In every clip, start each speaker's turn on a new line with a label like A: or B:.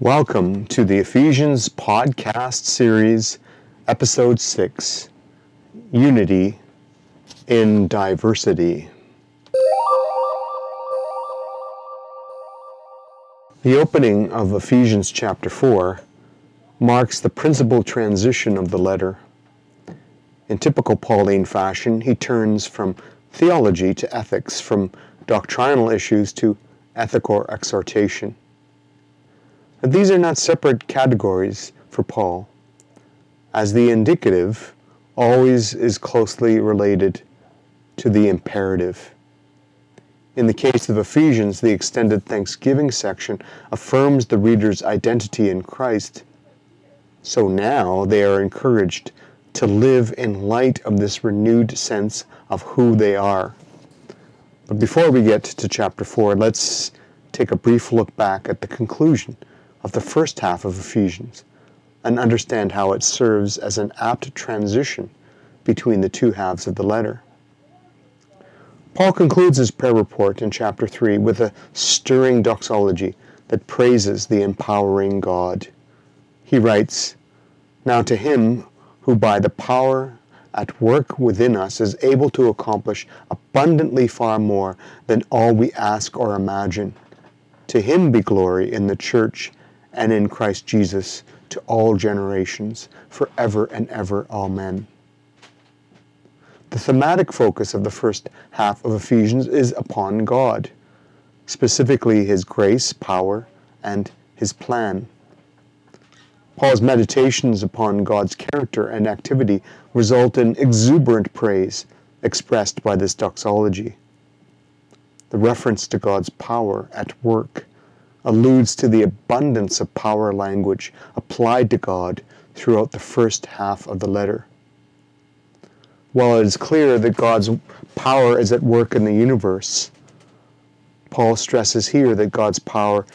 A: Welcome to the Ephesians podcast series, episode 6 Unity in Diversity. The opening of Ephesians chapter 4 marks the principal transition of the letter. In typical Pauline fashion, he turns from theology to ethics, from doctrinal issues to ethical exhortation. But these are not separate categories for Paul, as the indicative always is closely related to the imperative. In the case of Ephesians, the extended Thanksgiving section affirms the reader's identity in Christ. So now they are encouraged to live in light of this renewed sense of who they are. But before we get to chapter 4, let's take a brief look back at the conclusion of the first half of Ephesians and understand how it serves as an apt transition between the two halves of the letter. Paul concludes his prayer report in chapter 3 with a stirring doxology that praises the empowering God. He writes, Now to him who by the power at work within us is able to accomplish abundantly far more than all we ask or imagine. To him be glory in the church and in Christ Jesus to all generations, forever and ever. Amen. The thematic focus of the first half of Ephesians is upon God, specifically His grace, power, and His plan. Paul's meditations upon God's character and activity result in exuberant praise expressed by this doxology. The reference to God's power at work alludes to the abundance of power language applied to God throughout the first half of the letter. While it is clear that God's power is at work in the universe, Paul stresses here that God's power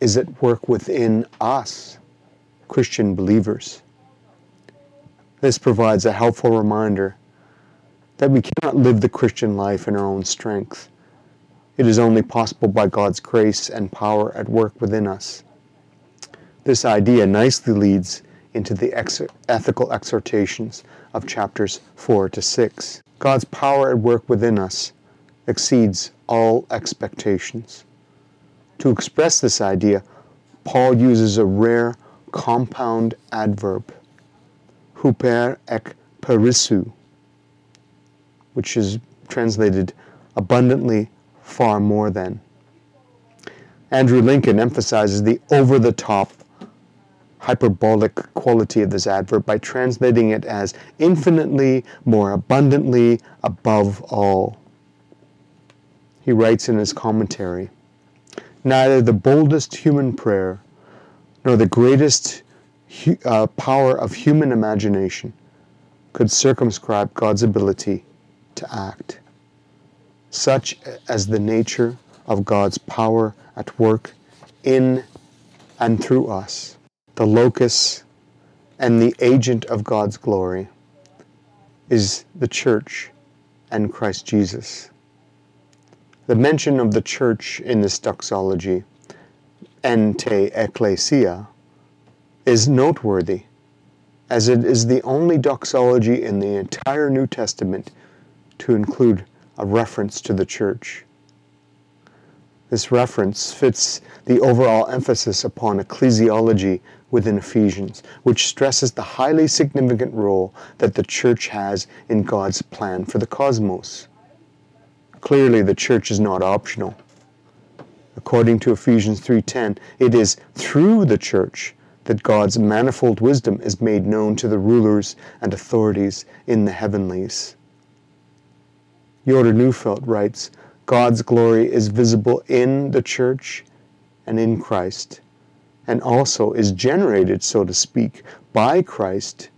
A: is at work within us, Christian believers. This provides a helpful reminder that we cannot live the Christian life in our own strength it is only possible by God's grace and power at work within us. This idea nicely leads into the ex- ethical exhortations of chapters 4 to 6. God's power at work within us exceeds all expectations. To express this idea, Paul uses a rare compound adverb, huper ek perissu, which is translated abundantly far more than. Andrew Lincoln emphasizes the over the top hyperbolic quality of this adverb by translating it as infinitely more abundantly above all. He writes in his commentary Neither the boldest human prayer nor the greatest uh, power of human imagination could circumscribe God's ability to act such as the nature of God's power at work in and through us, the locus and the agent of God's glory is the church and Christ Jesus. The mention of the church in this doxology, ente ecclesia, is noteworthy as it is the only doxology in the entire New Testament to include a reference to the church. This reference fits the overall emphasis upon ecclesiology within Ephesians, which stresses the highly significant role that the church has in God's plan for the cosmos. Clearly, the church is not optional. According to Ephesians 3:10, it is through the church that God's manifold wisdom is made known to the rulers and authorities in the heavenlies. Yoder Neufeld writes, God's glory is visible in the church and in Christ, and also is generated, so to speak, by Christ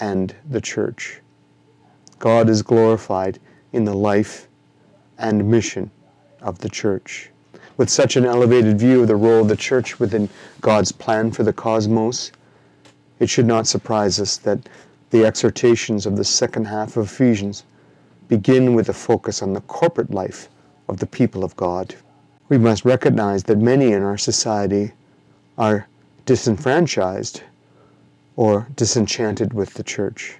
A: and the church. God is glorified in the life and mission of the church. With such an elevated view of the role of the church within God's plan for the cosmos, it should not surprise us that the exhortations of the second half of Ephesians begin with a focus on the corporate life of the people of God. We must recognize that many in our society are disenfranchised or disenchanted with the church.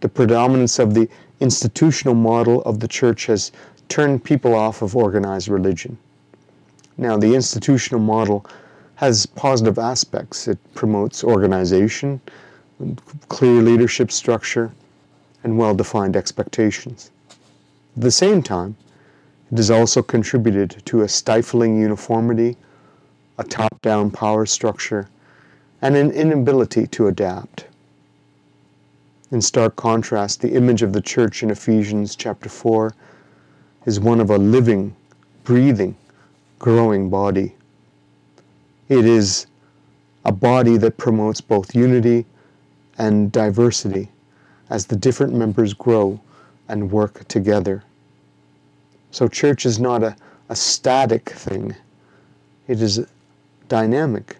A: The predominance of the institutional model of the church has turned people off of organized religion. Now, the institutional model has positive aspects. It promotes organization, clear leadership structure, and well defined expectations. At the same time, it has also contributed to a stifling uniformity, a top down power structure, and an inability to adapt. In stark contrast, the image of the church in Ephesians chapter 4 is one of a living, breathing, growing body. It is a body that promotes both unity and diversity as the different members grow and work together. So, church is not a, a static thing, it is dynamic.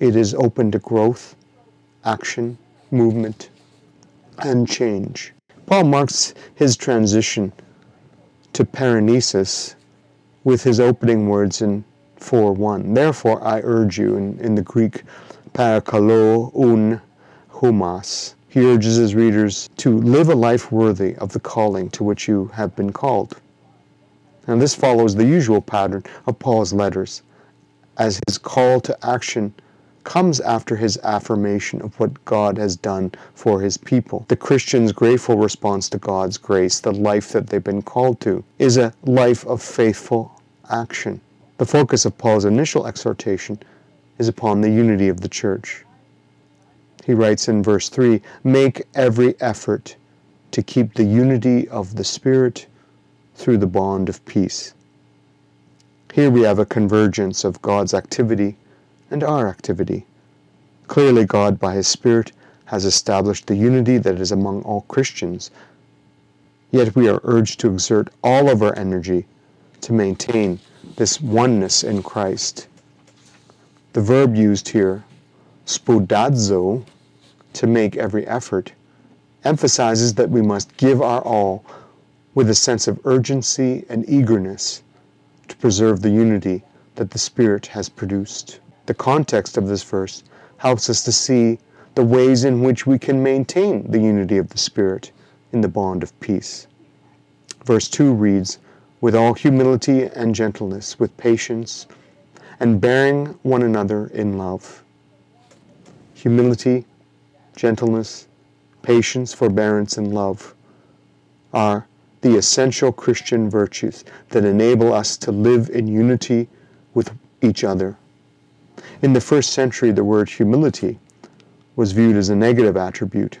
A: It is open to growth, action, movement, and change. Paul marks his transition to paraenesis with his opening words in 4.1. Therefore, I urge you, in, in the Greek, parakalo un humas. He urges his readers to live a life worthy of the calling to which you have been called. And this follows the usual pattern of Paul's letters, as his call to action comes after his affirmation of what God has done for his people. The Christian's grateful response to God's grace, the life that they've been called to, is a life of faithful action. The focus of Paul's initial exhortation is upon the unity of the church. He writes in verse 3 Make every effort to keep the unity of the Spirit through the bond of peace. Here we have a convergence of God's activity and our activity. Clearly, God, by His Spirit, has established the unity that is among all Christians. Yet we are urged to exert all of our energy to maintain this oneness in Christ. The verb used here, spoudazo, to make every effort, emphasizes that we must give our all with a sense of urgency and eagerness to preserve the unity that the Spirit has produced. The context of this verse helps us to see the ways in which we can maintain the unity of the Spirit in the bond of peace. Verse 2 reads, With all humility and gentleness, with patience, and bearing one another in love. Humility, gentleness, patience, forbearance, and love are the essential Christian virtues that enable us to live in unity with each other. In the first century, the word humility was viewed as a negative attribute,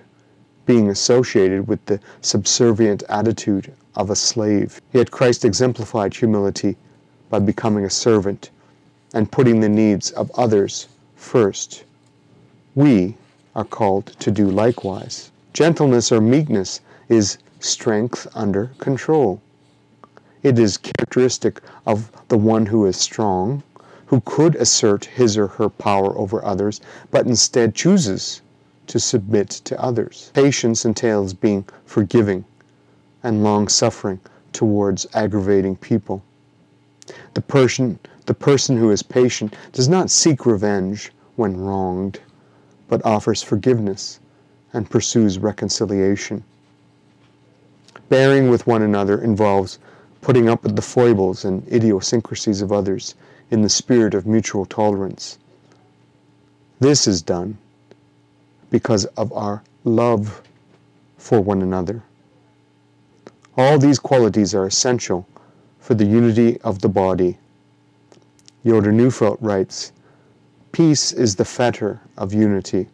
A: being associated with the subservient attitude of a slave. Yet Christ exemplified humility by becoming a servant and putting the needs of others first. We are called to do likewise. Gentleness or meekness is strength under control. It is characteristic of the one who is strong who could assert his or her power over others, but instead chooses to submit to others. Patience entails being forgiving and long suffering towards aggravating people. The person, the person who is patient does not seek revenge when wronged, but offers forgiveness and pursues reconciliation. Bearing with one another involves putting up with the foibles and idiosyncrasies of others in the spirit of mutual tolerance. This is done because of our love for one another. All these qualities are essential for the unity of the body. Yoder Neufeld writes, Peace is the fetter of unity.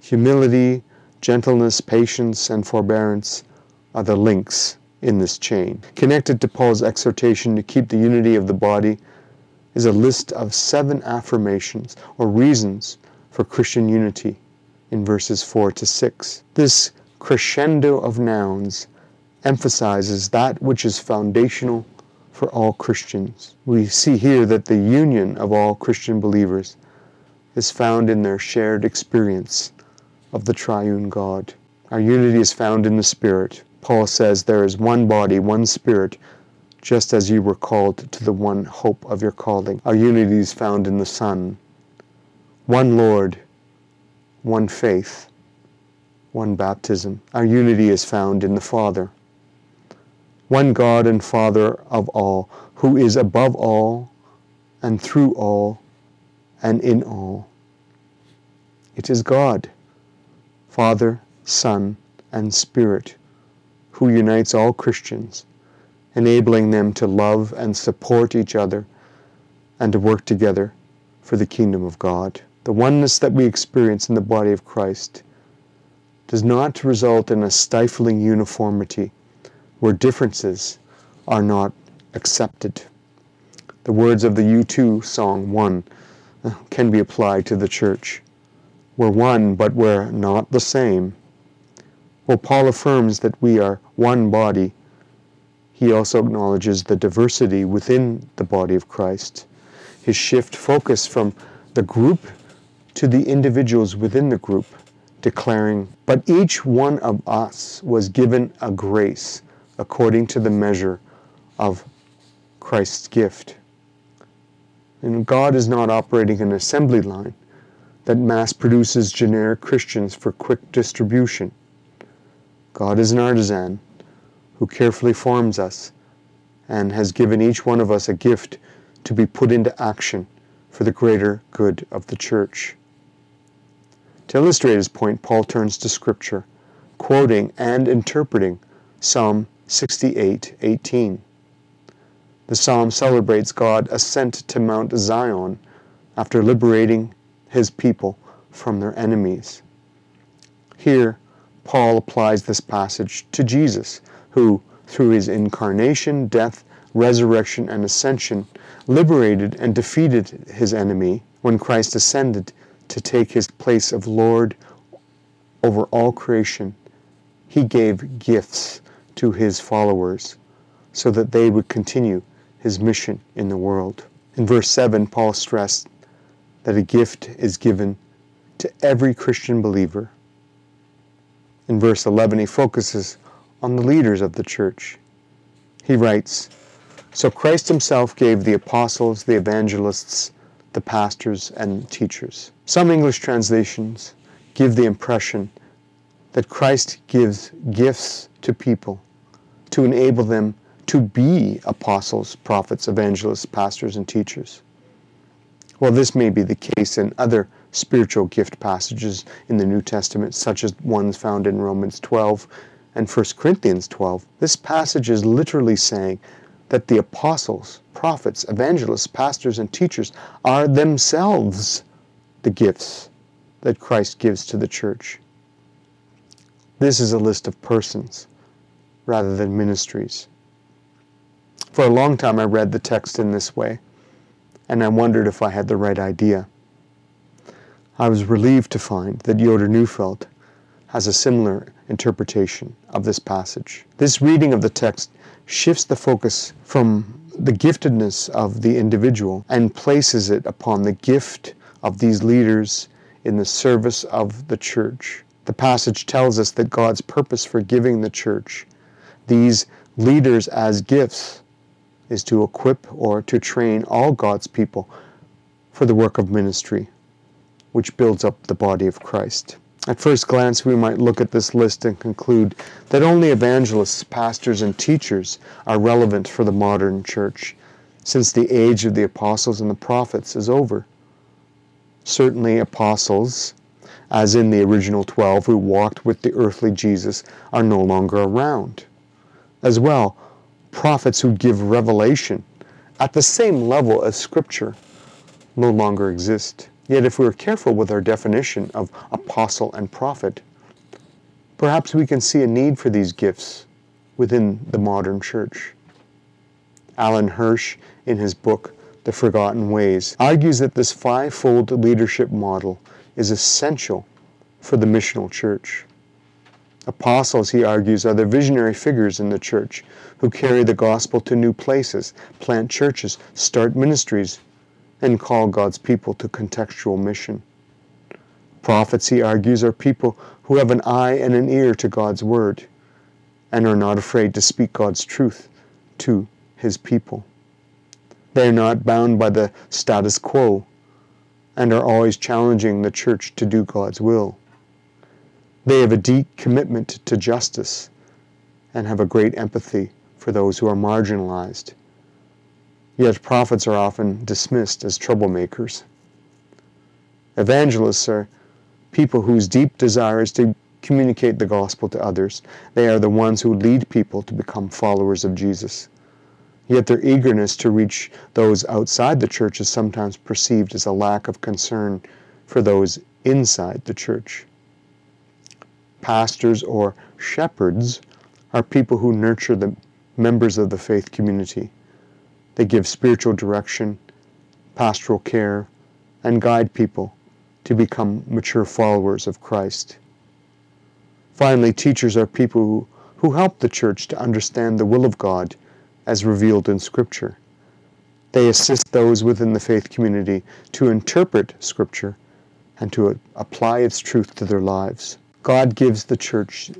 A: Humility, gentleness, patience, and forbearance are the links in this chain. Connected to Paul's exhortation to keep the unity of the body is a list of seven affirmations or reasons for Christian unity in verses 4 to 6. This crescendo of nouns emphasizes that which is foundational for all Christians. We see here that the union of all Christian believers is found in their shared experience of the triune God. Our unity is found in the Spirit. Paul says there is one body, one Spirit, just as you were called to the one hope of your calling. Our unity is found in the Son. One Lord, one faith, one baptism. Our unity is found in the Father. One God and Father of all, who is above all and through all and in all. It is God, Father, Son, and Spirit, who unites all Christians enabling them to love and support each other and to work together for the kingdom of God. The oneness that we experience in the body of Christ does not result in a stifling uniformity where differences are not accepted. The words of the U2 song, One, can be applied to the church. We're one, but we're not the same. Well, Paul affirms that we are one body he also acknowledges the diversity within the body of Christ. His shift focus from the group to the individuals within the group, declaring, But each one of us was given a grace according to the measure of Christ's gift. And God is not operating an assembly line that mass produces generic Christians for quick distribution. God is an artisan who carefully forms us and has given each one of us a gift to be put into action for the greater good of the church. To illustrate his point, Paul turns to Scripture, quoting and interpreting Psalm 68:18. The psalm celebrates God's ascent to Mount Zion after liberating his people from their enemies. Here, Paul applies this passage to Jesus, who, through his incarnation, death, resurrection, and ascension, liberated and defeated his enemy when Christ ascended to take his place of Lord over all creation. He gave gifts to his followers so that they would continue his mission in the world. In verse 7, Paul stressed that a gift is given to every Christian believer. In verse 11, he focuses on the leaders of the church. He writes, So Christ himself gave the apostles, the evangelists, the pastors, and teachers. Some English translations give the impression that Christ gives gifts to people to enable them to be apostles, prophets, evangelists, pastors, and teachers. Well, this may be the case in other spiritual gift passages in the New Testament, such as ones found in Romans 12 and 1 Corinthians 12, this passage is literally saying that the apostles, prophets, evangelists, pastors, and teachers are themselves the gifts that Christ gives to the church. This is a list of persons rather than ministries. For a long time, I read the text in this way, and I wondered if I had the right idea. I was relieved to find that Yoder Neufeld has a similar interpretation of this passage. This reading of the text shifts the focus from the giftedness of the individual and places it upon the gift of these leaders in the service of the church. The passage tells us that God's purpose for giving the church these leaders as gifts is to equip or to train all God's people for the work of ministry, which builds up the body of Christ. At first glance, we might look at this list and conclude that only evangelists, pastors, and teachers are relevant for the modern church, since the age of the apostles and the prophets is over. Certainly, apostles, as in the original 12 who walked with the earthly Jesus, are no longer around. As well, prophets who give revelation at the same level as Scripture no longer exist. Yet, if we are careful with our definition of apostle and prophet, perhaps we can see a need for these gifts within the modern church. Alan Hirsch, in his book, The Forgotten Ways, argues that this five-fold leadership model is essential for the missional church. Apostles, he argues, are the visionary figures in the church who carry the gospel to new places, plant churches, start ministries, and call God's people to contextual mission. Prophets, he argues, are people who have an eye and an ear to God's word and are not afraid to speak God's truth to his people. They are not bound by the status quo and are always challenging the church to do God's will. They have a deep commitment to justice and have a great empathy for those who are marginalized. Yet prophets are often dismissed as troublemakers. Evangelists are people whose deep desire is to communicate the gospel to others. They are the ones who lead people to become followers of Jesus. Yet their eagerness to reach those outside the church is sometimes perceived as a lack of concern for those inside the church. Pastors or shepherds are people who nurture the members of the faith community. They give spiritual direction, pastoral care, and guide people to become mature followers of Christ. Finally, teachers are people who, who help the church to understand the will of God as revealed in Scripture. They assist those within the faith community to interpret Scripture and to apply its truth to their lives. God gives the church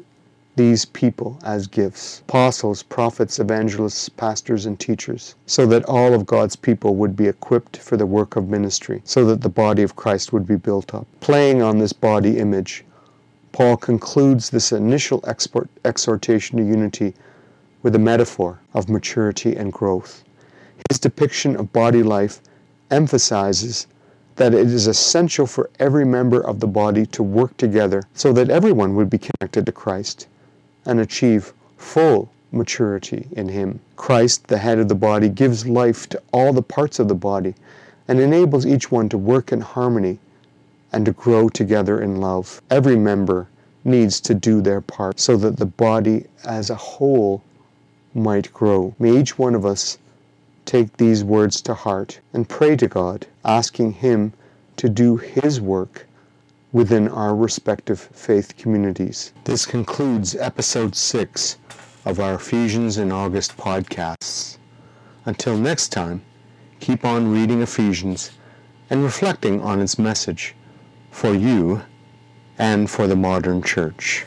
A: these people as gifts apostles, prophets, evangelists, pastors, and teachers so that all of God's people would be equipped for the work of ministry, so that the body of Christ would be built up. Playing on this body image, Paul concludes this initial export, exhortation to unity with a metaphor of maturity and growth. His depiction of body life emphasizes that it is essential for every member of the body to work together so that everyone would be connected to Christ and achieve full maturity in Him. Christ, the head of the body, gives life to all the parts of the body and enables each one to work in harmony and to grow together in love. Every member needs to do their part so that the body as a whole might grow. May each one of us take these words to heart and pray to God, asking Him to do His work within our respective faith communities. This concludes episode 6 of our Ephesians in August podcasts. Until next time, keep on reading Ephesians and reflecting on its message for you and for the modern church.